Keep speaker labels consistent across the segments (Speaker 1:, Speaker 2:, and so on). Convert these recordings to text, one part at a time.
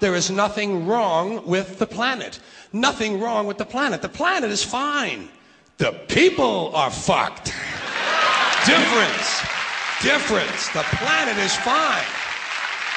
Speaker 1: There is nothing wrong with the planet. Nothing wrong with the planet. The planet is fine. The people are fucked. Difference. Difference. The planet is fine.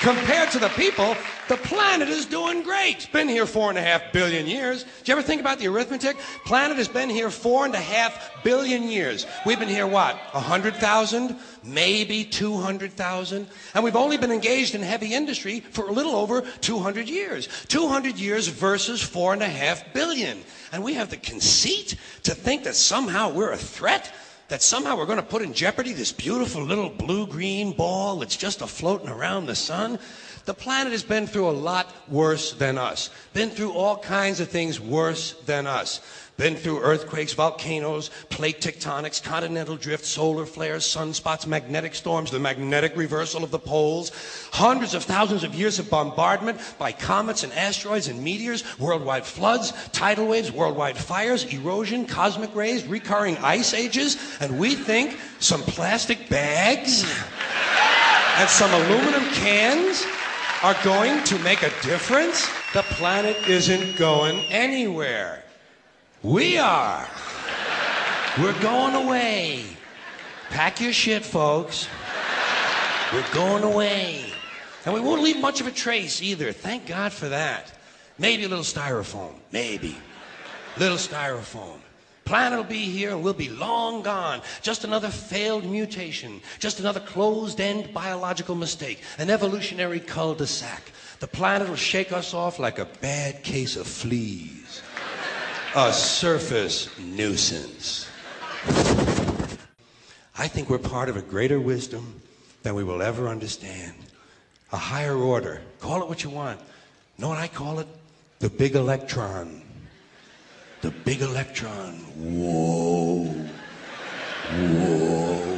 Speaker 1: Compared to the people, the planet is doing great. It's been here four and a half billion years. Did you ever think about the arithmetic? Planet has been here four and a half billion years. We've been here what? A hundred thousand? Maybe two hundred thousand? And we've only been engaged in heavy industry for a little over 200 years. 200 years versus four and a half billion. And we have the conceit to think that somehow we're a threat? that somehow we're going to put in jeopardy this beautiful little blue green ball that's just a floating around the sun. The planet has been through a lot worse than us. Been through all kinds of things worse than us. Been through earthquakes, volcanoes, plate tectonics, continental drift, solar flares, sunspots, magnetic storms, the magnetic reversal of the poles, hundreds of thousands of years of bombardment by comets and asteroids and meteors, worldwide floods, tidal waves, worldwide fires, erosion, cosmic rays, recurring ice ages, and we think some plastic bags and some aluminum cans are going to make a difference? The planet isn't going anywhere. We are. We're going away. Pack your shit, folks. We're going away. And we won't leave much of a trace either. Thank God for that. Maybe a little styrofoam. Maybe. Little styrofoam. Planet will be here and we'll be long gone. Just another failed mutation. Just another closed end biological mistake. An evolutionary cul de sac. The planet will shake us off like a bad case of fleas a surface nuisance. I think we're part of a greater wisdom than we will ever understand. A higher order. Call it what you want. Know what I call it? The big electron. The big electron. Whoa. Whoa.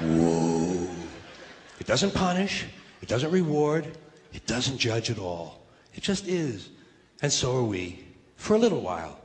Speaker 1: Whoa. It doesn't punish. It doesn't reward. It doesn't judge at all. It just is. And so are we for a little while.